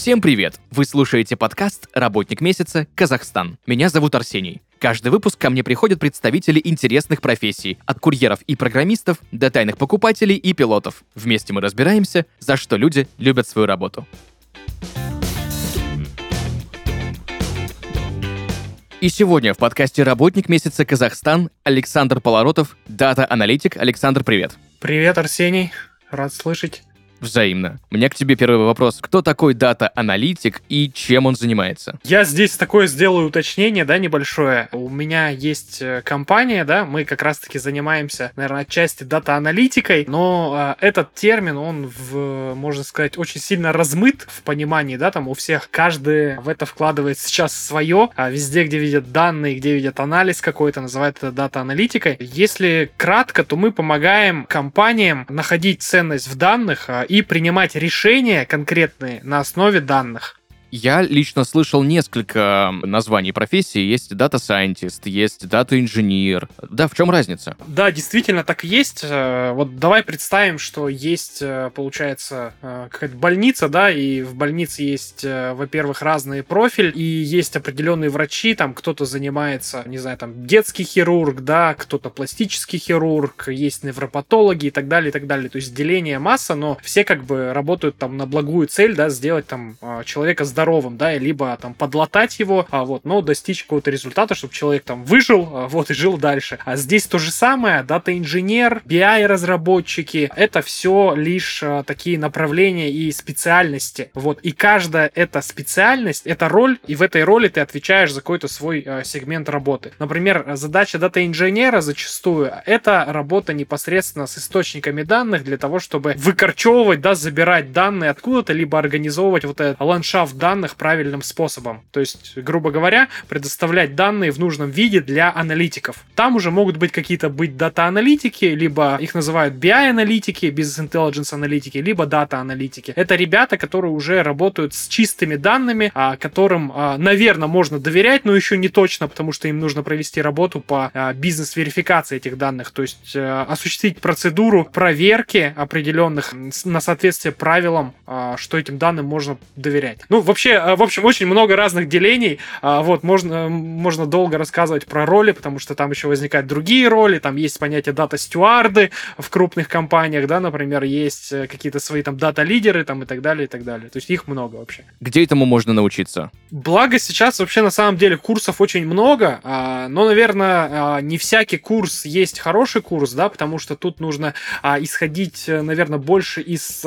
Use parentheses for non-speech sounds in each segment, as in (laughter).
Всем привет! Вы слушаете подкаст «Работник месяца. Казахстан». Меня зовут Арсений. Каждый выпуск ко мне приходят представители интересных профессий, от курьеров и программистов до тайных покупателей и пилотов. Вместе мы разбираемся, за что люди любят свою работу. И сегодня в подкасте «Работник месяца Казахстан» Александр Полоротов, дата-аналитик. Александр, привет. Привет, Арсений. Рад слышать. Взаимно. У меня к тебе первый вопрос. Кто такой дата-аналитик и чем он занимается? Я здесь такое сделаю уточнение, да, небольшое. У меня есть э, компания, да, мы как раз-таки занимаемся, наверное, отчасти дата-аналитикой, но э, этот термин, он, в, можно сказать, очень сильно размыт в понимании, да, там у всех каждый в это вкладывает сейчас свое, а везде, где видят данные, где видят анализ какой-то, называют это дата-аналитикой. Если кратко, то мы помогаем компаниям находить ценность в данных, а, и принимать решения конкретные на основе данных. Я лично слышал несколько названий профессий. Есть Scientist, есть Engineer. Да, в чем разница? Да, действительно так и есть. Э, вот давай представим, что есть, э, получается, э, какая-то больница, да, и в больнице есть, во-первых, разные профиль, и есть определенные врачи, там кто-то занимается, не знаю, там детский хирург, да, кто-то пластический хирург, есть невропатологи и так далее, и так далее. То есть деление масса, но все как бы работают там на благую цель, да, сделать там человека здоровым здоровым, да, либо там подлатать его, а вот, но достичь какого-то результата, чтобы человек там выжил, а, вот, и жил дальше. А здесь то же самое, дата-инженер, BI-разработчики, это все лишь а, такие направления и специальности, вот, и каждая эта специальность, это роль, и в этой роли ты отвечаешь за какой-то свой а, сегмент работы. Например, задача дата-инженера зачастую это работа непосредственно с источниками данных для того, чтобы выкорчевывать, да, забирать данные откуда-то, либо организовывать вот этот ландшафт данных данных правильным способом. То есть, грубо говоря, предоставлять данные в нужном виде для аналитиков. Там уже могут быть какие-то быть дата-аналитики, либо их называют BI-аналитики, Business Intelligence аналитики, либо дата-аналитики. Это ребята, которые уже работают с чистыми данными, а, которым, а, наверное, можно доверять, но еще не точно, потому что им нужно провести работу по а, бизнес-верификации этих данных, то есть осуществить процедуру проверки определенных на соответствие правилам, что этим данным можно доверять. Ну, в общем, вообще, э, в общем, очень много разных делений. А, вот, можно, можно долго рассказывать про роли, потому что там еще возникают другие роли. Там есть понятие дата-стюарды в крупных компаниях, да, например, есть э, какие-то свои там дата-лидеры там и так далее, и так далее. То есть их много вообще. Где этому можно научиться? Благо сейчас вообще на самом деле курсов очень много, а, но, наверное, а, не всякий курс есть хороший курс, да, потому что тут нужно исходить, э, наверное, больше из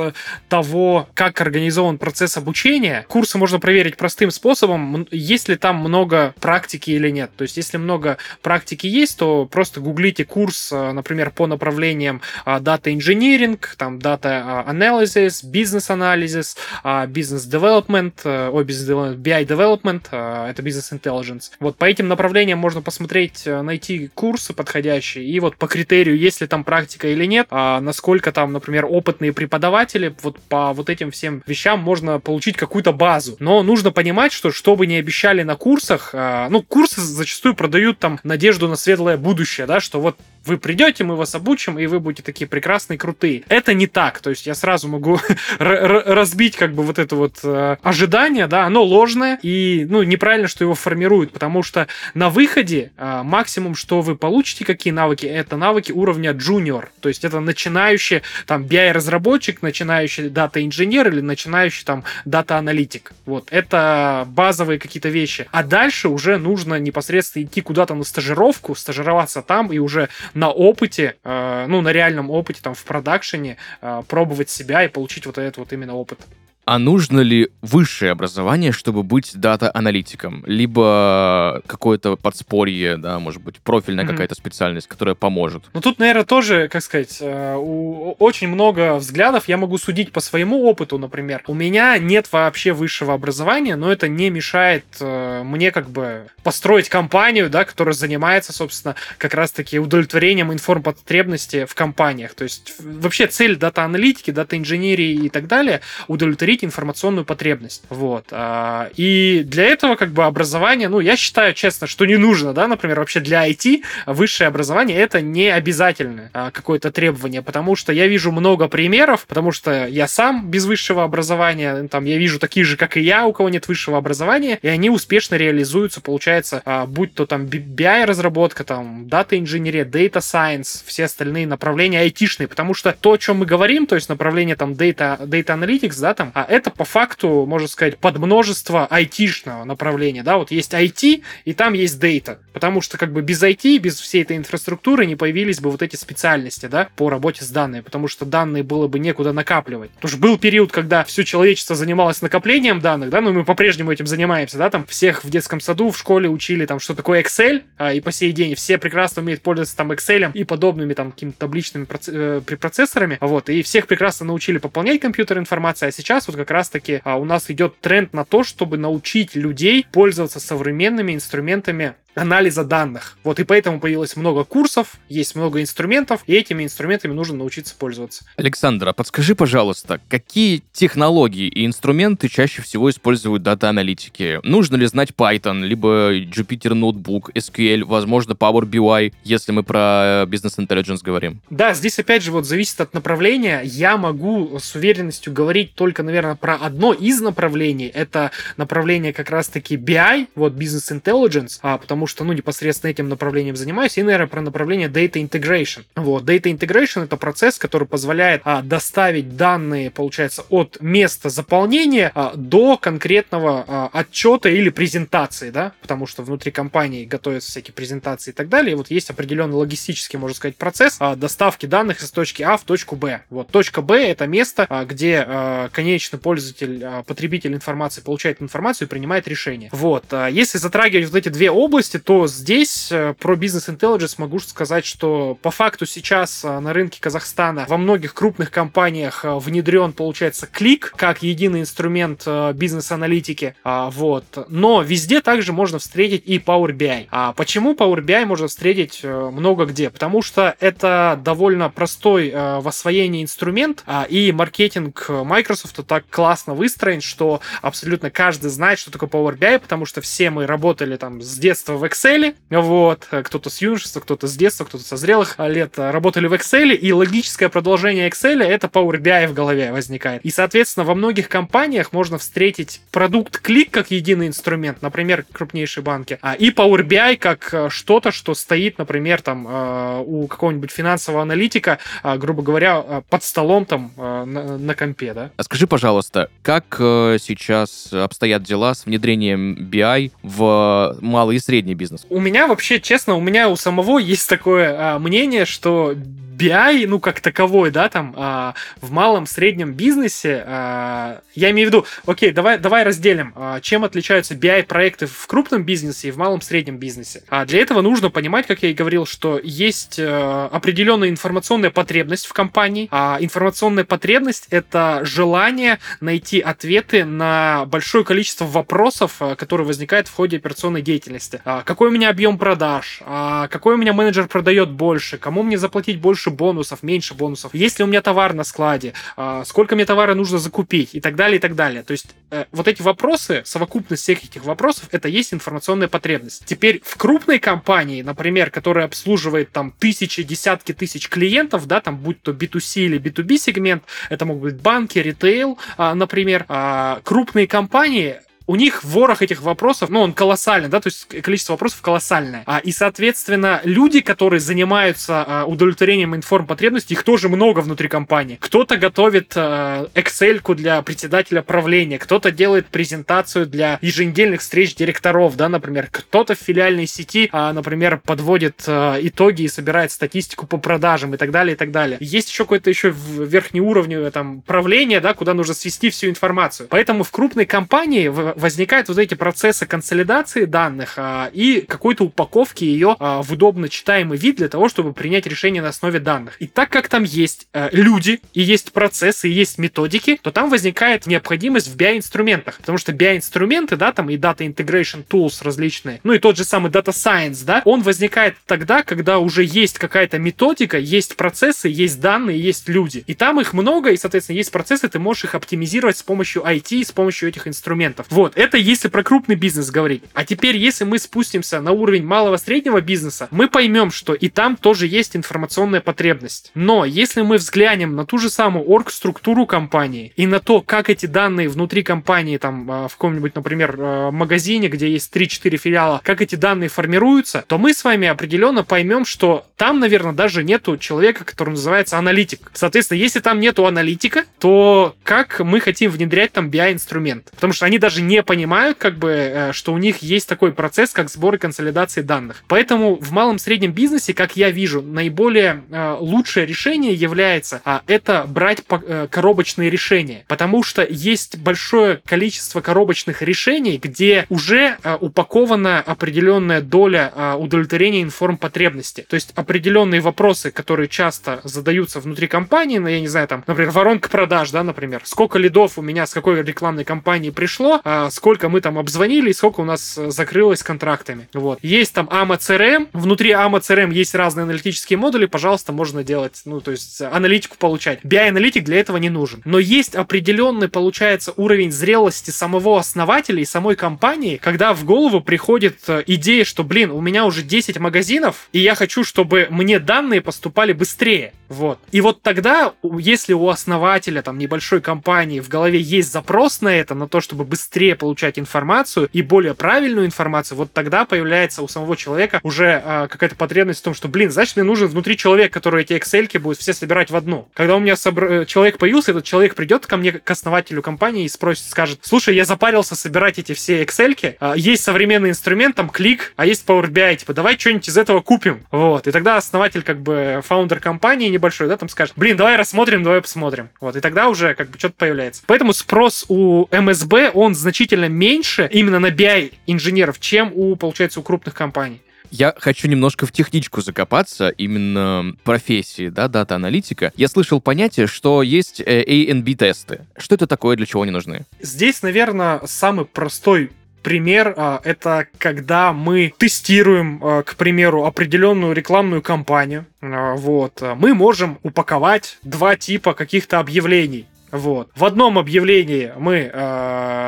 того, как организован процесс обучения. Курсы можно проверить простым способом, есть ли там много практики или нет. То есть, если много практики есть, то просто гуглите курс, э, например, по направлениям э, Data Engineering, там Data Analysis, Business Analysis, Business Development, о, Business Development, BI Development, это Business Intelligence. Вот по этим направлениям можно посмотреть, найти курсы подходящие, и вот по критерию, есть ли там практика или нет, а насколько там, например, опытные преподаватели, вот по вот этим всем вещам можно получить какую-то базу сразу. Но нужно понимать, что что бы ни обещали на курсах, а, ну, курсы зачастую продают там надежду на светлое будущее, да, что вот вы придете, мы вас обучим, и вы будете такие прекрасные, крутые. Это не так. То есть я сразу могу (laughs) разбить как бы вот это вот э, ожидание, да, оно ложное, и, ну, неправильно, что его формируют, потому что на выходе э, максимум, что вы получите, какие навыки, это навыки уровня junior. То есть это начинающий там BI-разработчик, начинающий дата-инженер или начинающий там дата-аналитик. Вот, это базовые какие-то вещи. А дальше уже нужно непосредственно идти куда-то на стажировку, стажироваться там и уже на опыте, э, ну, на реальном опыте, там, в продакшене э, пробовать себя и получить вот этот вот именно опыт. А нужно ли высшее образование, чтобы быть дата-аналитиком? Либо какое-то подспорье, да, может быть, профильная mm-hmm. какая-то специальность, которая поможет? Ну, тут, наверное, тоже, как сказать, э, у, очень много взглядов. Я могу судить по своему опыту, например. У меня нет вообще высшего образования, но это не мешает э, мне как бы построить компанию, да, которая занимается, собственно, как раз-таки удовлетворением информпотребности в компаниях. То есть вообще цель дата-аналитики, дата-инженерии и так далее — удовлетворить удовлетворить информационную потребность. Вот. А, и для этого как бы образование, ну, я считаю, честно, что не нужно, да, например, вообще для IT высшее образование это не обязательное а, какое-то требование, потому что я вижу много примеров, потому что я сам без высшего образования, там, я вижу такие же, как и я, у кого нет высшего образования, и они успешно реализуются, получается, а, будь то там BI-разработка, там, дата инженерия, data science, все остальные направления айтишные, потому что то, о чем мы говорим, то есть направление там data, data analytics, да, там, это по факту, можно сказать, под множество айтишного направления, да, вот есть IT, и там есть data, потому что как бы без IT, без всей этой инфраструктуры не появились бы вот эти специальности, да, по работе с данными, потому что данные было бы некуда накапливать. Потому что был период, когда все человечество занималось накоплением данных, да, ну мы по-прежнему этим занимаемся, да, там всех в детском саду, в школе учили там, что такое Excel, а, и по сей день все прекрасно умеют пользоваться там Excel и подобными там какими-то табличными э, процессорами, вот, и всех прекрасно научили пополнять компьютер информацией, а сейчас вот как раз-таки а, у нас идет тренд на то, чтобы научить людей пользоваться современными инструментами анализа данных. Вот и поэтому появилось много курсов, есть много инструментов, и этими инструментами нужно научиться пользоваться. Александр, а подскажи, пожалуйста, какие технологии и инструменты чаще всего используют дата-аналитики? Нужно ли знать Python, либо Jupyter Notebook, SQL, возможно, Power BI, если мы про Business Intelligence говорим? Да, здесь опять же вот зависит от направления. Я могу с уверенностью говорить только, наверное, про одно из направлений. Это направление как раз-таки BI, вот Business Intelligence, а, потому потому что, ну, непосредственно этим направлением занимаюсь, и, наверное, про направление Data Integration. Вот, Data Integration — это процесс, который позволяет а, доставить данные, получается, от места заполнения а, до конкретного а, отчета или презентации, да, потому что внутри компании готовятся всякие презентации и так далее, и вот есть определенный логистический, можно сказать, процесс а, доставки данных из точки А в точку Б. Вот, точка Б — это место, а, где а, конечный пользователь, а, потребитель информации получает информацию и принимает решение. Вот, а, если затрагивать вот эти две области, области, то здесь э, про бизнес intelligence могу сказать, что по факту сейчас э, на рынке Казахстана во многих крупных компаниях э, внедрен, получается, клик как единый инструмент бизнес-аналитики. А, вот. Но везде также можно встретить и Power BI. А почему Power BI можно встретить много где? Потому что это довольно простой в освоении инструмент, а, и маркетинг Microsoft так классно выстроен, что абсолютно каждый знает, что такое Power BI, потому что все мы работали там с детства в Excel, вот, кто-то с юношества, кто-то с детства, кто-то со зрелых лет работали в Excel, и логическое продолжение Excel это Power BI в голове возникает. И, соответственно, во многих компаниях можно встретить продукт клик как единый инструмент, например, крупнейшие банки, а и Power BI как э, что-то, что стоит, например, там э, у какого-нибудь финансового аналитика, э, грубо говоря, под столом там на, на компе, да. А скажи, пожалуйста, как сейчас обстоят дела с внедрением BI в малый и средний бизнес? У меня вообще, честно, у меня у самого есть такое а, мнение, что BI, ну, как таковой, да, там, а, в малом, среднем бизнесе, а, я имею в виду, окей, давай, давай разделим, а, чем отличаются BI-проекты в крупном бизнесе и в малом, среднем бизнесе. А для этого нужно понимать, как я и говорил, что есть а, определенная информационная потребность в компании, а информационная потребность — это желание найти ответы на большое количество вопросов, а, которые возникают в ходе операционной деятельности. А, какой у меня объем продаж? А, какой у меня менеджер продает больше? Кому мне заплатить больше больше бонусов, меньше бонусов, есть ли у меня товар на складе, а, сколько мне товара нужно закупить и так далее, и так далее. То есть э, вот эти вопросы, совокупность всех этих вопросов, это есть информационная потребность. Теперь в крупной компании, например, которая обслуживает там тысячи, десятки тысяч клиентов, да, там будь то B2C или B2B сегмент, это могут быть банки, ритейл, а, например, а, крупные компании у них ворох этих вопросов, ну, он колоссальный, да, то есть количество вопросов колоссальное. А, и, соответственно, люди, которые занимаются а, удовлетворением информ-потребностей, их тоже много внутри компании. Кто-то готовит а, Excel для председателя правления, кто-то делает презентацию для еженедельных встреч директоров, да, например, кто-то в филиальной сети, а, например, подводит а, итоги и собирает статистику по продажам и так далее, и так далее. Есть еще какой-то еще верхний уровень там правления, да, куда нужно свести всю информацию. Поэтому в крупной компании в возникают вот эти процессы консолидации данных а, и какой-то упаковки ее а, в удобно читаемый вид для того, чтобы принять решение на основе данных. И так как там есть а, люди, и есть процессы, и есть методики, то там возникает необходимость в BI-инструментах. Потому что BI-инструменты, да, там и Data Integration Tools различные, ну и тот же самый Data Science, да, он возникает тогда, когда уже есть какая-то методика, есть процессы, есть данные, есть люди. И там их много, и, соответственно, есть процессы, ты можешь их оптимизировать с помощью IT, с помощью этих инструментов. Вот, это если про крупный бизнес говорить. А теперь, если мы спустимся на уровень малого среднего бизнеса, мы поймем, что и там тоже есть информационная потребность. Но если мы взглянем на ту же самую орг-структуру компании и на то, как эти данные внутри компании, там, а, в каком-нибудь, например, а, магазине, где есть 3-4 филиала, как эти данные формируются, то мы с вами определенно поймем, что там, наверное, даже нету человека, который называется аналитик. Соответственно, если там нету аналитика, то как мы хотим внедрять там BI-инструмент? Потому что они даже не понимают, как бы, э, что у них есть такой процесс, как сбор и консолидация данных. Поэтому в малом среднем бизнесе, как я вижу, наиболее э, лучшее решение является а, это брать э, коробочные решения. Потому что есть большое количество коробочных решений, где уже упакована определенная доля удовлетворения информ-потребности. То есть определенные вопросы, которые часто задаются внутри компании, ну, я не знаю, там, например, воронка продаж, да, например, сколько лидов у меня с какой рекламной кампании пришло, а сколько мы там обзвонили и сколько у нас э, закрылось контрактами. Вот. Есть там AMA CRM, внутри AMA CRM есть разные аналитические модули, пожалуйста, можно делать, ну, то есть аналитику получать. BI-аналитик для этого не нужен. Но есть определенный, получается, уровень зрелости самого основателя и самой компании, когда в голову приходит э, идея, что, блин, у меня уже 10 магазинов, и я хочу, чтобы мне данные поступали быстрее. Вот. И вот тогда, если у основателя там небольшой компании в голове есть запрос на это, на то, чтобы быстрее получать информацию и более правильную информацию, вот тогда появляется у самого человека уже э, какая-то потребность в том, что, блин, значит, мне нужен внутри человек, который эти Excel будет все собирать в одну. Когда у меня собр... Э, человек появился, этот человек придет ко мне, к основателю компании и спросит, скажет, слушай, я запарился собирать эти все Excel, э, есть современный инструмент, там клик, а есть Power BI, типа, давай что-нибудь из этого купим. Вот. И тогда основатель, как бы, фаундер компании небольшой, да, там скажет, блин, давай рассмотрим, давай посмотрим. Вот. И тогда уже, как бы, что-то появляется. Поэтому спрос у МСБ, он значительно меньше именно на BI-инженеров, чем у, получается, у крупных компаний. Я хочу немножко в техничку закопаться, именно профессии, да, дата-аналитика. Я слышал понятие, что есть э, A&B-тесты. Что это такое, для чего они нужны? Здесь, наверное, самый простой пример а, это когда мы тестируем, а, к примеру, определенную рекламную кампанию. А, вот. Мы можем упаковать два типа каких-то объявлений. Вот. В одном объявлении мы,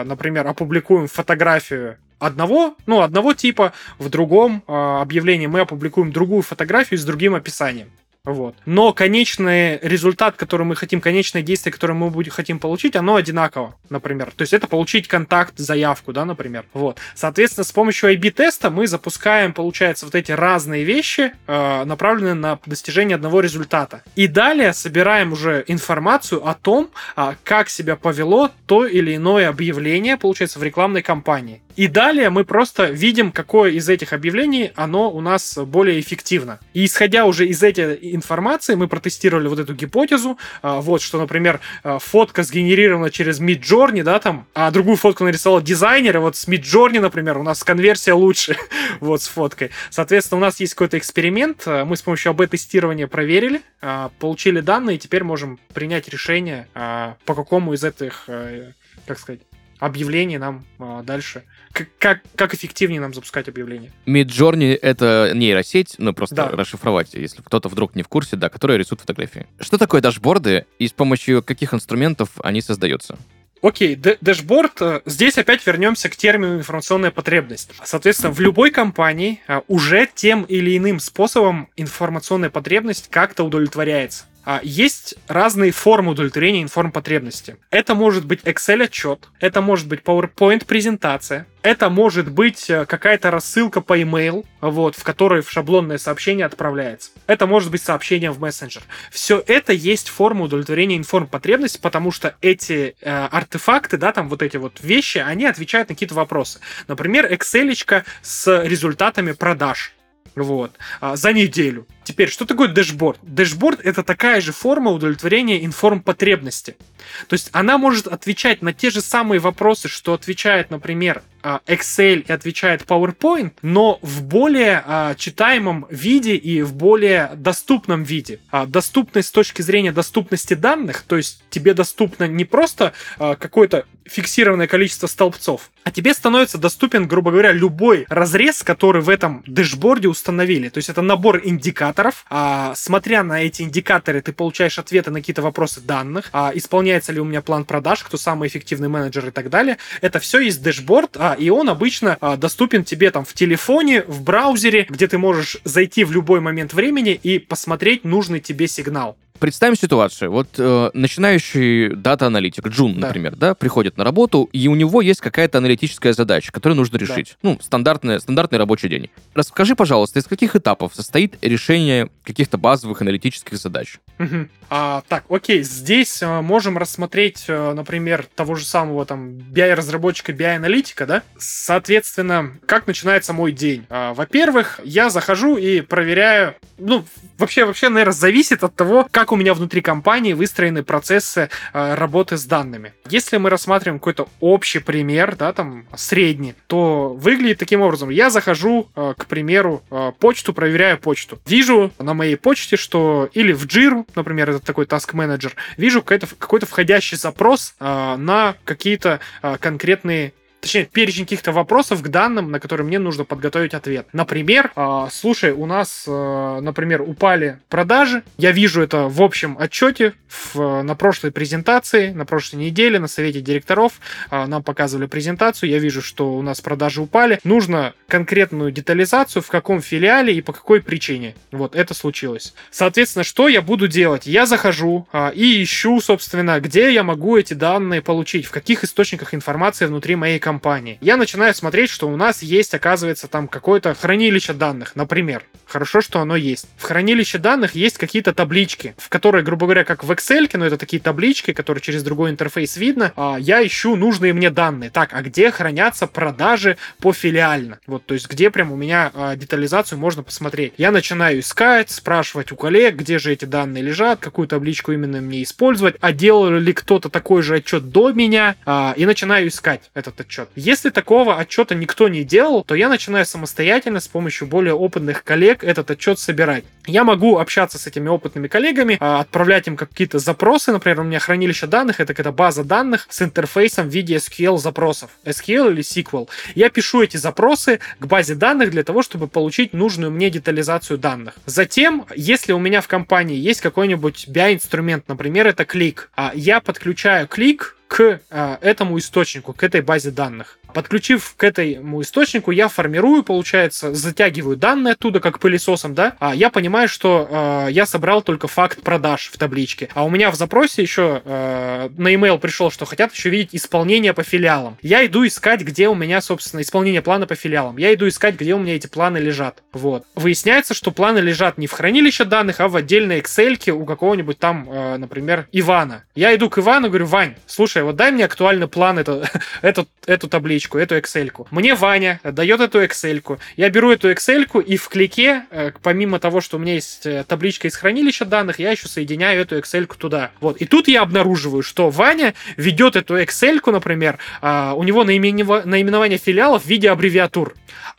например, опубликуем фотографию одного, ну, одного типа, в другом объявлении мы опубликуем другую фотографию с другим описанием. Вот. Но конечный результат, который мы хотим, конечное действие, которое мы будем, хотим получить, оно одинаково, например. То есть это получить контакт, заявку, да, например. Вот. Соответственно, с помощью IB-теста мы запускаем, получается, вот эти разные вещи, э, направленные на достижение одного результата. И далее собираем уже информацию о том, э, как себя повело то или иное объявление, получается, в рекламной кампании. И далее мы просто видим, какое из этих объявлений, оно у нас более эффективно. И исходя уже из этой информации, мы протестировали вот эту гипотезу, а, вот, что, например, а, фотка сгенерирована через Midjourney, да, там, а другую фотку нарисовал дизайнер, и вот с Midjourney, например, у нас конверсия лучше, (laughs) вот, с фоткой. Соответственно, у нас есть какой-то эксперимент, а, мы с помощью АБ-тестирования проверили, получили данные, и теперь можем принять решение, по какому из этих, как сказать, объявлений нам дальше как, как эффективнее нам запускать объявления. Midjourney — это нейросеть, ну, просто да. расшифровать, если кто-то вдруг не в курсе, да, которая рисует фотографии. Что такое дашборды и с помощью каких инструментов они создаются? Окей, дэшборд, э, здесь опять вернемся к термину информационная потребность. Соответственно, в любой компании э, уже тем или иным способом информационная потребность как-то удовлетворяется. А, есть разные формы удовлетворения информ-потребности. Это может быть Excel-отчет, это может быть PowerPoint-презентация, это может быть э, какая-то рассылка по email, вот, в которой в шаблонное сообщение отправляется. Это может быть сообщение в мессенджер. Все это есть форма удовлетворения информ-потребности, потому что эти э, артефакты, да, там вот эти вот вещи, они отвечают на какие-то вопросы. Например, Excel с результатами продаж вот, а, за неделю. Теперь, что такое дэшборд? Дэшборд — это такая же форма удовлетворения информ-потребности. То есть она может отвечать на те же самые вопросы, что отвечает, например, Excel и отвечает PowerPoint, но в более а, читаемом виде и в более доступном виде. А, доступность с точки зрения доступности данных, то есть тебе доступно не просто а, какое-то фиксированное количество столбцов, а тебе становится доступен, грубо говоря, любой разрез, который в этом дэшборде установили. То есть это набор индикаторов. А, смотря на эти индикаторы, ты получаешь ответы на какие-то вопросы данных. А, исполняется ли у меня план продаж, кто самый эффективный менеджер и так далее. Это все есть дэшборд, а, и он обычно а, доступен тебе там в телефоне, в браузере, где ты можешь зайти в любой момент времени и посмотреть нужный тебе сигнал. Представим ситуацию. Вот э, начинающий дата-аналитик, Джун, да. например, да, приходит на работу, и у него есть какая-то аналитическая задача, которую нужно решить. Да. Ну, стандартный, стандартный рабочий день. Расскажи, пожалуйста, из каких этапов состоит решение каких-то базовых аналитических задач? Угу. А, так, окей, здесь а, можем рассмотреть, а, например, того же самого там BI-разработчика, BI-аналитика, да? Соответственно, как начинается мой день? А, во-первых, я захожу и проверяю, ну, вообще, вообще, наверное, зависит от того, как у меня внутри компании выстроены процессы э, работы с данными. Если мы рассматриваем какой-то общий пример, да, там, средний, то выглядит таким образом. Я захожу, э, к примеру, э, почту, проверяю почту. Вижу на моей почте, что или в Jira, например, это такой task менеджер вижу какой-то какой входящий запрос э, на какие-то э, конкретные точнее, перечень каких-то вопросов к данным, на которые мне нужно подготовить ответ. Например, э, слушай, у нас, э, например, упали продажи. Я вижу это в общем отчете в, на прошлой презентации, на прошлой неделе, на совете директоров. Э, нам показывали презентацию. Я вижу, что у нас продажи упали. Нужно конкретную детализацию, в каком филиале и по какой причине. Вот это случилось. Соответственно, что я буду делать? Я захожу э, и ищу, собственно, где я могу эти данные получить, в каких источниках информации внутри моей компании компании. Я начинаю смотреть, что у нас есть, оказывается, там какое-то хранилище данных, например. Хорошо, что оно есть. В хранилище данных есть какие-то таблички, в которые, грубо говоря, как в Excel, но это такие таблички, которые через другой интерфейс видно, а я ищу нужные мне данные. Так, а где хранятся продажи по филиально? Вот, то есть где прям у меня а, детализацию можно посмотреть. Я начинаю искать, спрашивать у коллег, где же эти данные лежат, какую табличку именно мне использовать, а делал ли кто-то такой же отчет до меня, а, и начинаю искать этот отчет отчет. Если такого отчета никто не делал, то я начинаю самостоятельно с помощью более опытных коллег этот отчет собирать. Я могу общаться с этими опытными коллегами, а, отправлять им какие-то запросы, например, у меня хранилище данных, это какая-то база данных с интерфейсом в виде SQL запросов, SQL или SQL. Я пишу эти запросы к базе данных для того, чтобы получить нужную мне детализацию данных. Затем, если у меня в компании есть какой-нибудь BI-инструмент, например, это клик, а, я подключаю клик к э, этому источнику, к этой базе данных. Подключив к этому источнику, я формирую, получается, затягиваю данные оттуда, как пылесосом, да, а я понимаю, что э, я собрал только факт продаж в табличке. А у меня в запросе еще э, на email пришел, что хотят еще видеть исполнение по филиалам. Я иду искать, где у меня, собственно, исполнение плана по филиалам. Я иду искать, где у меня эти планы лежат. Вот. Выясняется, что планы лежат не в хранилище данных, а в отдельной Excel у какого-нибудь там, э, например, Ивана. Я иду к Ивану, говорю, Вань, слушай, вот дай мне актуальный план, эту, (laughs) эту, эту табличку, эту Excel. -ку. Мне Ваня дает эту Excel. -ку. Я беру эту Excel и в клике, э, помимо того, что у меня есть э, табличка из хранилища данных, я еще соединяю эту Excel туда. Вот. И тут я обнаруживаю, что Ваня ведет эту Excel, например, а, у него наименование филиалов в виде аббревиатур.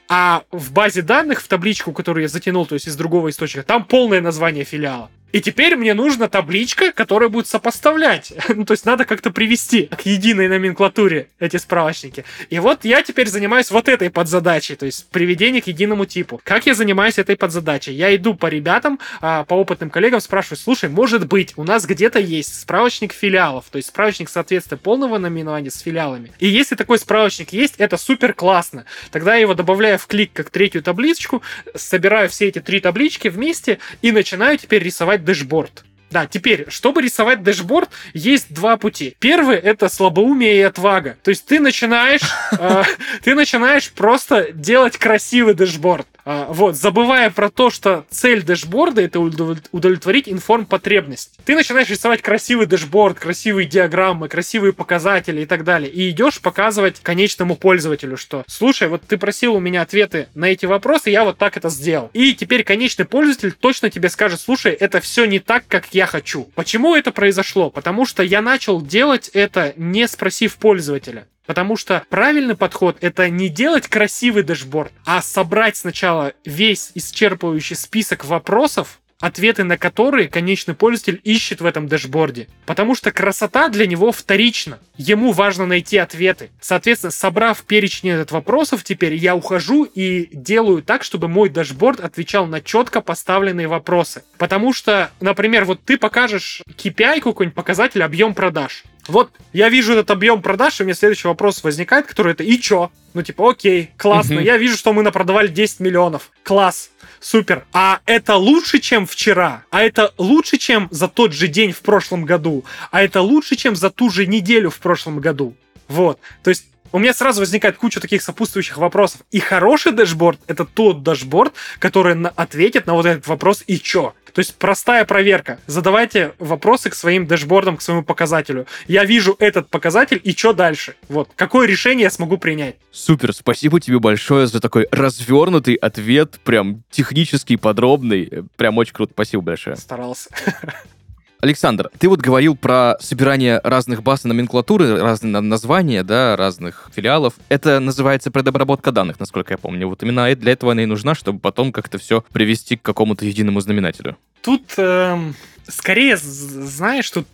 А в базе данных, в табличку, которую я затянул, то есть из другого источника, там полное название филиала. И теперь мне нужна табличка, которая будет сопоставлять. (laughs) ну, то есть надо как-то привести к единой номенклатуре эти справочники. И вот я теперь занимаюсь вот этой подзадачей, то есть приведение к единому типу. Как я занимаюсь этой подзадачей? Я иду по ребятам, а, по опытным коллегам, спрашиваю, слушай, может быть, у нас где-то есть справочник филиалов, то есть справочник соответствия полного наименования с филиалами. И если такой справочник есть, это супер классно. Тогда я его добавляю в Qlik как третью табличку, собираю все эти три таблички вместе и начинаю теперь рисовать дэшборд. Да, теперь, чтобы рисовать дэшборд, есть два пути. Первый это слабоумие и отвага. То есть ты начинаешь, (laughs) э, ты начинаешь просто делать красивый дэшборд. А, вот, забывая про то, что цель дэшборда это удовлетворить информ-потребность. Ты начинаешь рисовать красивый дэшборд, красивые диаграммы, красивые показатели и так далее. И идешь показывать конечному пользователю, что слушай, вот ты просил у меня ответы на эти вопросы, я вот так это сделал. И теперь конечный пользователь точно тебе скажет, слушай, это все не так, как я хочу. Почему это произошло? Потому что я начал делать это, не спросив пользователя. Потому что правильный подход это не делать красивый дэшборд, а собрать сначала весь исчерпывающий список вопросов, ответы на которые конечный пользователь ищет в этом дэшборде. Потому что красота для него вторична. Ему важно найти ответы. Соответственно, собрав перечень этот вопросов, теперь я ухожу и делаю так, чтобы мой дэшборд отвечал на четко поставленные вопросы. Потому что, например, вот ты покажешь KPI какой-нибудь показатель объем продаж. Вот я вижу этот объем продаж, и у меня следующий вопрос возникает, который это «И чё?» Ну, типа, окей, классно. Угу. Я вижу, что мы напродавали 10 миллионов. Класс. Супер. А это лучше, чем вчера? А это лучше, чем за тот же день в прошлом году? А это лучше, чем за ту же неделю в прошлом году? Вот. То есть у меня сразу возникает куча таких сопутствующих вопросов. И хороший дашборд — это тот дашборд, который на ответит на вот этот вопрос «и чё?». То есть простая проверка. Задавайте вопросы к своим дашбордам, к своему показателю. Я вижу этот показатель, и что дальше? Вот. Какое решение я смогу принять? Супер, спасибо тебе большое за такой развернутый ответ, прям технический, подробный. Прям очень круто, спасибо большое. Старался. (laughs) Александр, ты вот говорил про собирание разных баз и номенклатуры, разные названия, да, разных филиалов. Это называется предобработка данных, насколько я помню. Вот именно для этого она и нужна, чтобы потом как-то все привести к какому-то единому знаменателю. Тут эм, скорее, знаешь, тут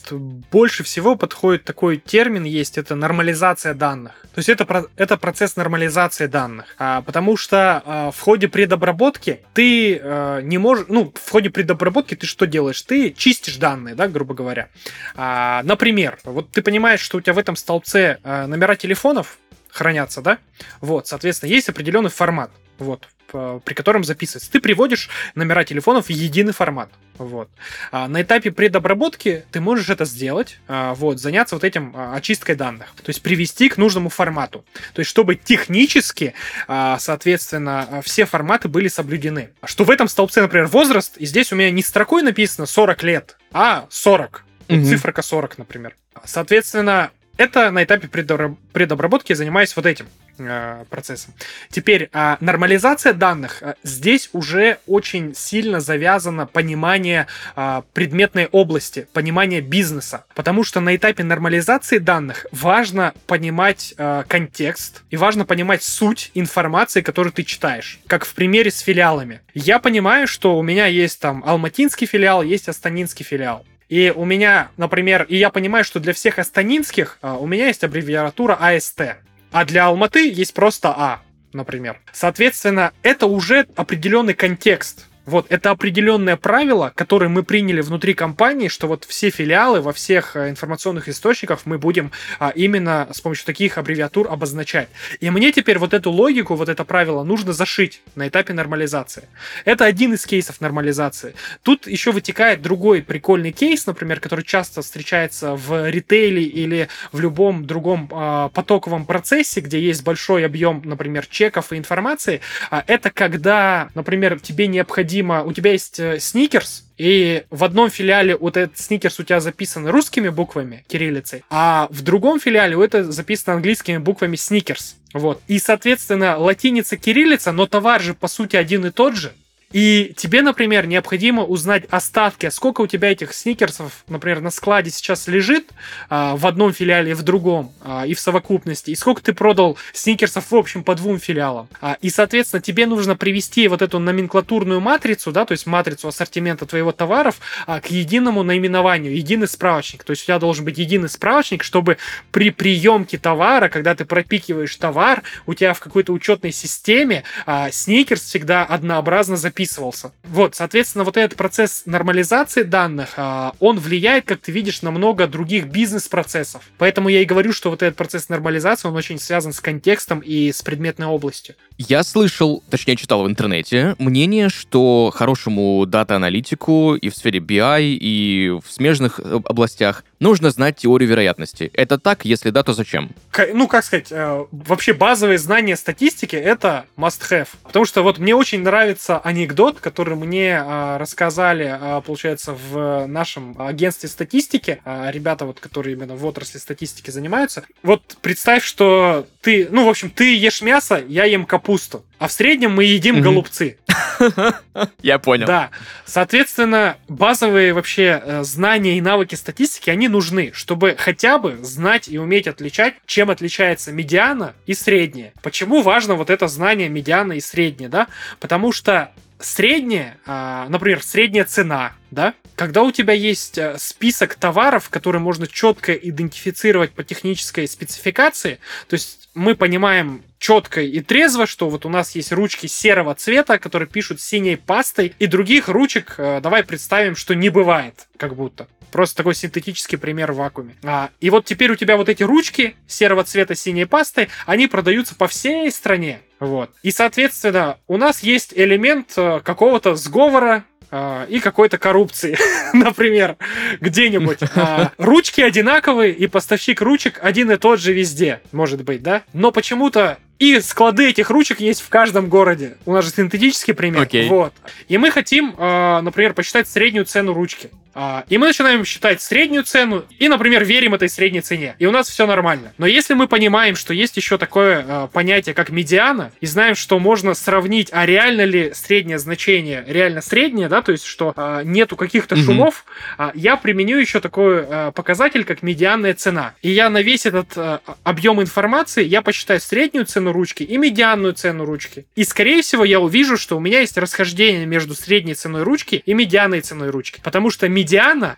больше всего подходит такой термин есть, это нормализация данных. То есть это, это процесс нормализации данных. А, потому что а, в ходе предобработки ты а, не можешь, ну, в ходе предобработки ты что делаешь? Ты чистишь данные, да, грубо говоря. А, например, вот ты понимаешь, что у тебя в этом столбце а, номера телефонов хранятся, да? Вот, соответственно, есть определенный формат. Вот, при котором записывается. Ты приводишь номера телефонов в единый формат. Вот. А на этапе предобработки ты можешь это сделать, а, вот, заняться вот этим а, очисткой данных, то есть привести к нужному формату. То есть, чтобы технически, соответственно, все форматы были соблюдены. Что в этом столбце, например, возраст, и здесь у меня не строкой написано 40 лет, а 40. Угу. Циферка 40, например. Соответственно, это на этапе предобработки занимаюсь вот этим э, процессом. Теперь э, нормализация данных. Здесь уже очень сильно завязано понимание э, предметной области, понимание бизнеса. Потому что на этапе нормализации данных важно понимать э, контекст и важно понимать суть информации, которую ты читаешь. Как в примере с филиалами. Я понимаю, что у меня есть там алматинский филиал, есть астанинский филиал. И у меня, например, и я понимаю, что для всех астанинских а, у меня есть аббревиатура АСТ. А для Алматы есть просто А, например. Соответственно, это уже определенный контекст вот, это определенное правило, которое мы приняли внутри компании, что вот все филиалы во всех э, информационных источниках мы будем а, именно с помощью таких аббревиатур обозначать. И мне теперь вот эту логику, вот это правило нужно зашить на этапе нормализации. Это один из кейсов нормализации. Тут еще вытекает другой прикольный кейс, например, который часто встречается в ритейле или в любом другом а, потоковом процессе, где есть большой объем, например, чеков и информации. А, это когда, например, тебе необходимо необходимо, у тебя есть э, сникерс, и в одном филиале вот этот сникерс у тебя записан русскими буквами, кириллицей, а в другом филиале у это записано английскими буквами сникерс. Вот. И, соответственно, латиница, кириллица, но товар же, по сути, один и тот же. И тебе, например, необходимо узнать остатки, сколько у тебя этих сникерсов, например, на складе сейчас лежит а, в одном филиале в другом, а, и в совокупности, и сколько ты продал сникерсов в общем по двум филиалам. А, и, соответственно, тебе нужно привести вот эту номенклатурную матрицу, да, то есть матрицу ассортимента твоего товаров а, к единому наименованию, единый справочник. То есть у тебя должен быть единый справочник, чтобы при приемке товара, когда ты пропикиваешь товар, у тебя в какой-то учетной системе а, сникерс всегда однообразно записан записывался. Вот, соответственно, вот этот процесс нормализации данных, а, он влияет, как ты видишь, на много других бизнес-процессов. Поэтому я и говорю, что вот этот процесс нормализации, он очень связан с контекстом и с предметной областью. Я слышал, точнее читал в интернете, мнение, что хорошему дата-аналитику и в сфере BI, и в смежных э, областях нужно знать теорию вероятности. Это так? Если да, то зачем? Ну, как сказать, э, вообще базовые знания статистики — это must-have. Потому что вот мне очень нравится анекдот, который мне э, рассказали, получается, в нашем агентстве статистики. Ребята, вот, которые именно в отрасли статистики занимаются. Вот представь, что ты, ну, в общем, ты ешь мясо, я ем капусту. А в среднем мы едим mm-hmm. голубцы. (laughs) Я понял. Да. Соответственно, базовые вообще э, знания и навыки статистики, они нужны, чтобы хотя бы знать и уметь отличать, чем отличается медиана и средняя. Почему важно вот это знание медиана и средняя, да? Потому что средняя, а, например, средняя цена, да, когда у тебя есть э, список товаров, которые можно четко идентифицировать по технической спецификации, то есть мы понимаем четко и трезво, что вот у нас есть ручки серого цвета, которые пишут синей пастой, и других ручек э, давай представим, что не бывает, как будто. Просто такой синтетический пример в вакууме. А, и вот теперь у тебя вот эти ручки серого цвета синей пастой, они продаются по всей стране. Вот. И, соответственно, у нас есть элемент э, какого-то сговора и какой-то коррупции, (laughs) например, где-нибудь. А, ручки одинаковые, и поставщик ручек один и тот же везде, может быть, да? Но почему-то и склады этих ручек есть в каждом городе. У нас же синтетический пример. Okay. Вот. И мы хотим, э, например, посчитать среднюю цену ручки. А, и мы начинаем считать среднюю цену и, например, верим этой средней цене. И у нас все нормально. Но если мы понимаем, что есть еще такое э, понятие, как медиана, и знаем, что можно сравнить, а реально ли среднее значение реально среднее, да, то есть что э, нету каких-то mm-hmm. шумов, я применю еще такой показатель, как медианная цена. И я на весь этот объем информации я посчитаю среднюю цену ручки и медианную цену ручки. И, скорее всего, я увижу, что у меня есть расхождение между средней ценой ручки и медианной ценой ручки. Потому что медиана,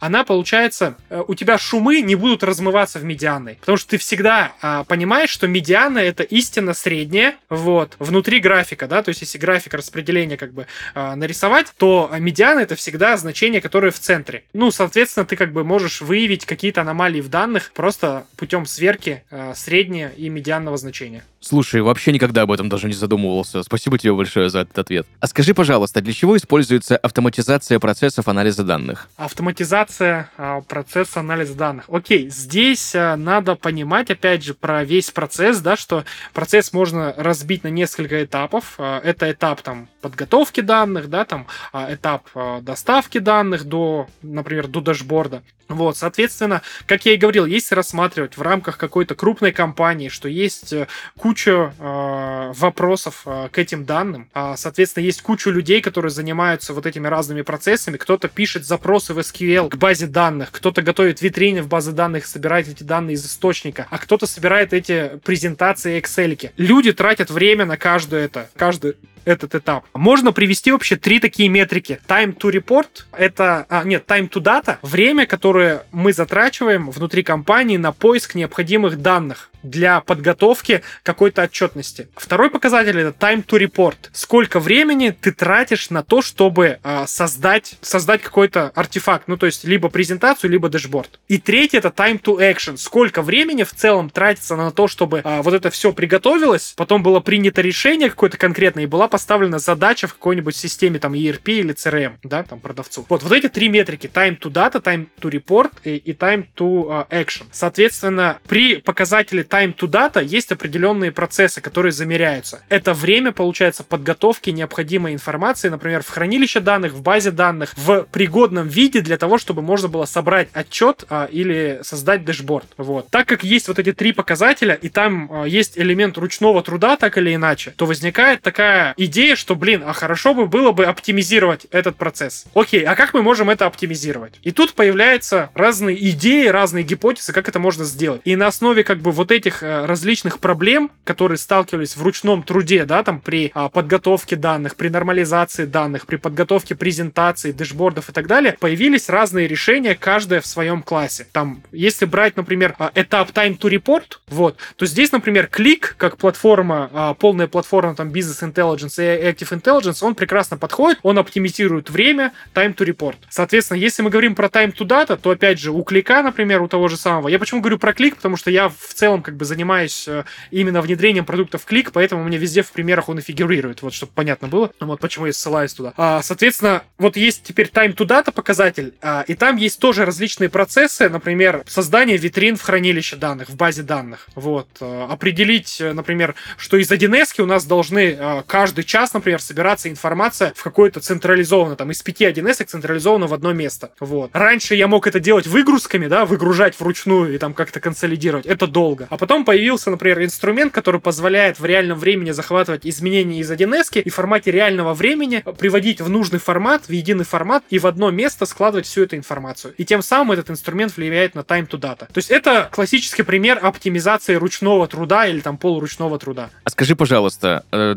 она получается, э, у тебя шумы не будут размываться в медианной. Потому что ты всегда а, понимаешь, что медиана это истинно средняя, вот, внутри графика, да, то есть если график распределения как бы а, нарисовать, то медиана это всегда значение, которое в центре. Ну, соответственно, ты как бы можешь выявить какие-то аномалии в данных просто путем сверки а, среднего и медианного значения. Слушай, вообще никогда об этом даже не задумывался. Спасибо тебе большое за этот ответ. А скажи, пожалуйста, для чего используется автоматизация процессов анализа данных? Автоматизация а, процесса анализа данных. Окей, здесь а, надо понимать, опять же, про весь процесс, да, что процесс можно разбить на несколько этапов. А, это этап там подготовки данных, да, там а, этап а, доставки данных до, например, до дашборда. Вот, соответственно, как я и говорил, если рассматривать в рамках какой-то крупной компании, что есть э, куча э, вопросов э, к этим данным, э, соответственно, есть куча людей, которые занимаются вот этими разными процессами, кто-то пишет запросы в SQL к базе данных, кто-то готовит витрины в базы данных, собирает эти данные из источника, а кто-то собирает эти презентации Excel. Люди тратят время на каждую это, каждую этот этап. Можно привести вообще три такие метрики. Time to report — это... А, нет, time to data — время, которое мы затрачиваем внутри компании на поиск необходимых данных для подготовки какой-то отчетности. Второй показатель это time to report. Сколько времени ты тратишь на то, чтобы э, создать, создать какой-то артефакт, ну то есть либо презентацию, либо дэшборд. И третий это time to action. Сколько времени в целом тратится на то, чтобы э, вот это все приготовилось, потом было принято решение какое-то конкретное и была поставлена задача в какой-нибудь системе там ERP или CRM, да, там продавцу. Вот, вот эти три метрики time to data, time to report и, и time to uh, action. Соответственно, при показателе time to data есть определенные процессы, которые замеряются. Это время, получается, подготовки необходимой информации, например, в хранилище данных, в базе данных, в пригодном виде для того, чтобы можно было собрать отчет а, или создать дэшборд. Вот. Так как есть вот эти три показателя, и там а, есть элемент ручного труда, так или иначе, то возникает такая идея, что, блин, а хорошо бы было бы оптимизировать этот процесс. Окей, а как мы можем это оптимизировать? И тут появляются разные идеи, разные гипотезы, как это можно сделать. И на основе как бы вот этих э, различных проблем, которые сталкивались в ручном труде, да, там при а, подготовке данных, при нормализации данных, при подготовке презентаций, дэшбордов и так далее, появились разные решения, каждое в своем классе. Там, если брать, например, а, этап Time to Report, вот, то здесь, например, клик, как платформа, а, полная платформа там Business Intelligence Intelligence и Active Intelligence, он прекрасно подходит, он оптимизирует время, time to report. Соответственно, если мы говорим про time to data, то опять же у клика, например, у того же самого, я почему говорю про клик, потому что я в целом как бы занимаюсь э, именно внедрением продуктов клик, поэтому мне везде в примерах он и фигурирует, вот чтобы понятно было, вот почему я ссылаюсь туда. А, соответственно, вот есть теперь time to data показатель, а, и там есть тоже различные процессы, например, создание витрин в хранилище данных, в базе данных. Вот. Э, определить, э, например, что из 1С у нас должны каждый час, например, собираться информация в какое-то централизованно, там, из 5 1С централизованно в одно место. Вот. Раньше я мог это делать выгрузками, да, выгружать вручную и там как-то консолидировать. Это долго. А потом появился, например, инструмент, который позволяет в реальном времени захватывать изменения из 1С и в формате реального времени приводить в нужный формат, в единый формат и в одно место складывать всю эту информацию. И тем самым этот инструмент влияет на time to data. То есть это классический пример оптимизации ручного труда или там полуручного труда. А скажи, пожалуйста, э,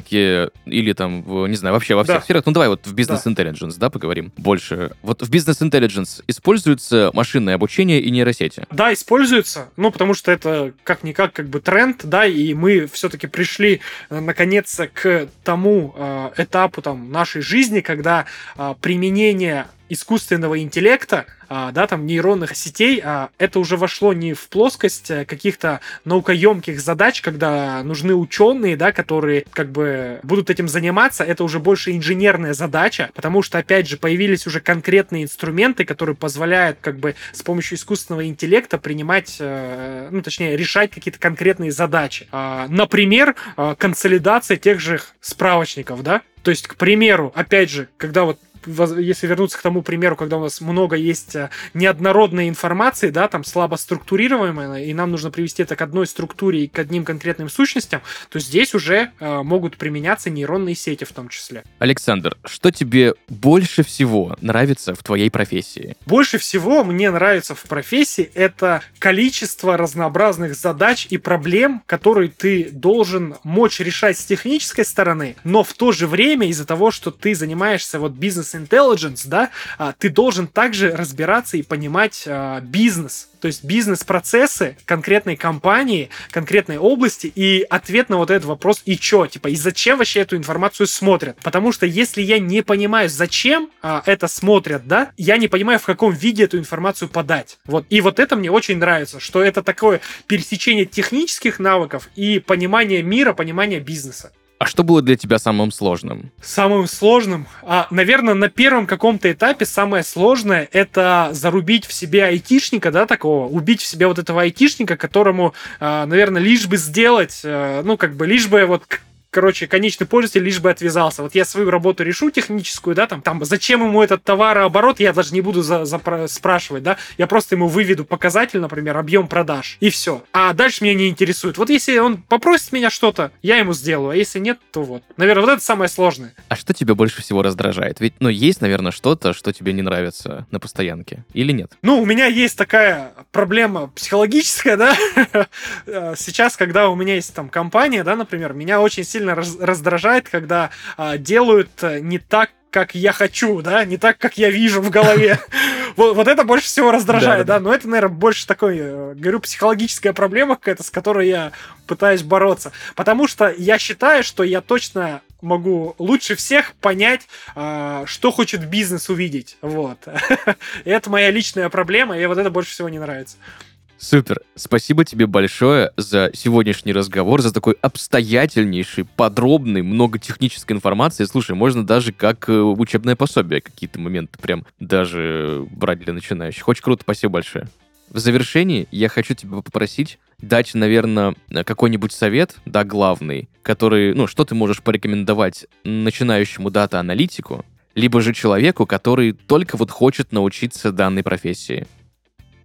дата-аналитики или там, не знаю, вообще во всех да. сферах, ну давай вот в бизнес-интеллигенс, да. да, поговорим больше. Вот в бизнес-интеллигенс используется машинное обучение и нейросети? Да, используется, ну потому что это как-никак как бы тренд, да, и мы все-таки пришли э, наконец к тому э, этапу там нашей жизни, когда э, применение искусственного интеллекта, а, да, там нейронных сетей, а, это уже вошло не в плоскость э, каких-то наукоемких задач, когда нужны ученые, да, которые как бы будут этим заниматься, это уже больше инженерная задача, потому что, опять же, появились уже конкретные инструменты, которые позволяют как бы с помощью искусственного интеллекта принимать, э, ну, точнее, решать какие-то конкретные задачи. А, например, а, консолидация тех же справочников, да, то есть, к примеру, опять же, когда вот если вернуться к тому примеру, когда у нас много есть э, неоднородной информации, да, там слабо структурируемой, и нам нужно привести это к одной структуре и к одним конкретным сущностям, то здесь уже э, могут применяться нейронные сети в том числе. Александр, что тебе больше всего нравится в твоей профессии? Больше всего мне нравится в профессии это количество разнообразных задач и проблем, которые ты должен мочь решать с технической стороны, но в то же время из-за того, что ты занимаешься вот бизнес бизнес intelligence, да, а, ты должен также разбираться и понимать а, бизнес, то есть бизнес-процессы конкретной компании, конкретной области и ответ на вот этот вопрос и чё, типа, и зачем вообще эту информацию смотрят. Потому что если я не понимаю, зачем а, это смотрят, да, я не понимаю, в каком виде эту информацию подать. Вот. И вот это мне очень нравится, что это такое пересечение технических навыков и понимание мира, понимание бизнеса. А что было для тебя самым сложным? Самым сложным? А, наверное, на первом каком-то этапе самое сложное — это зарубить в себе айтишника, да, такого, убить в себе вот этого айтишника, которому, а, наверное, лишь бы сделать, а, ну, как бы, лишь бы вот короче, конечный пользователь лишь бы отвязался. Вот я свою работу решу техническую, да, там, там зачем ему этот товарооборот, я даже не буду за, за, спрашивать, да, я просто ему выведу показатель, например, объем продаж, и все. А дальше меня не интересует. Вот если он попросит меня что-то, я ему сделаю, а если нет, то вот. Наверное, вот это самое сложное. А что тебя больше всего раздражает? Ведь, ну, есть, наверное, что-то, что тебе не нравится на постоянке, или нет? Ну, у меня есть такая проблема психологическая, да, (laughs) сейчас, когда у меня есть там компания, да, например, меня очень сильно сильно раз, раздражает, когда а, делают э, не так, как я хочу, да, не так, как я вижу в голове. (laughs) Вот, вот это больше всего раздражает, да, да, но это, наверное, больше такой, э, говорю, психологическая проблема какая-то, с которой я пытаюсь бороться. Потому что я считаю, что я точно могу лучше всех понять, а, что хочет бизнес увидеть. Вот. (laughs) это моя личная проблема, и вот это больше всего не нравится. Супер. Спасибо тебе большое за сегодняшний разговор, за такой обстоятельнейший, подробный, много технической информации. Слушай, можно даже как э, учебное пособие какие-то моменты прям даже брать для начинающих. Очень круто, спасибо большое. В завершении я хочу тебя попросить дать, наверное, какой-нибудь совет, да, главный, который, ну, что ты можешь порекомендовать начинающему дата-аналитику, либо же человеку, который только вот хочет научиться данной профессии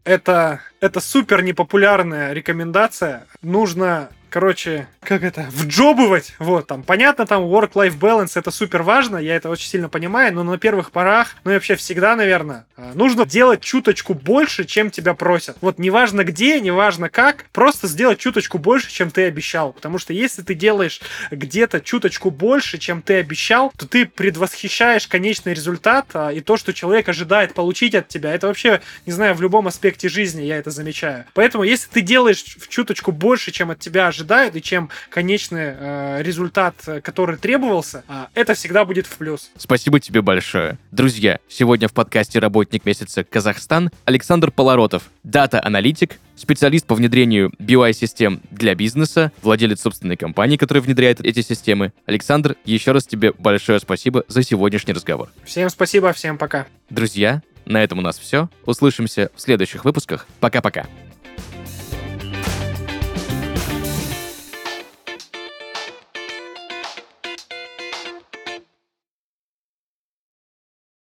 это, это супер непопулярная рекомендация. Нужно короче, как это, вджобывать, вот, там, понятно, там, work-life balance, это супер важно, я это очень сильно понимаю, но на первых порах, ну и вообще всегда, наверное, а, нужно делать чуточку больше, чем тебя просят. Вот, неважно где, неважно как, просто сделать чуточку больше, чем ты обещал, потому что если ты делаешь где-то чуточку больше, чем ты обещал, то ты предвосхищаешь конечный результат, а, и то, что человек ожидает получить от тебя, это вообще, не знаю, в любом аспекте жизни я это замечаю. Поэтому, если ты делаешь в чуточку больше, чем от тебя ожидают, ожидают, и чем конечный э, результат, который требовался, э, это всегда будет в плюс. Спасибо тебе большое. Друзья, сегодня в подкасте «Работник месяца Казахстан» Александр Полоротов, дата-аналитик, специалист по внедрению BUI-систем для бизнеса, владелец собственной компании, которая внедряет эти системы. Александр, еще раз тебе большое спасибо за сегодняшний разговор. Всем спасибо, всем пока. Друзья, на этом у нас все. Услышимся в следующих выпусках. Пока-пока.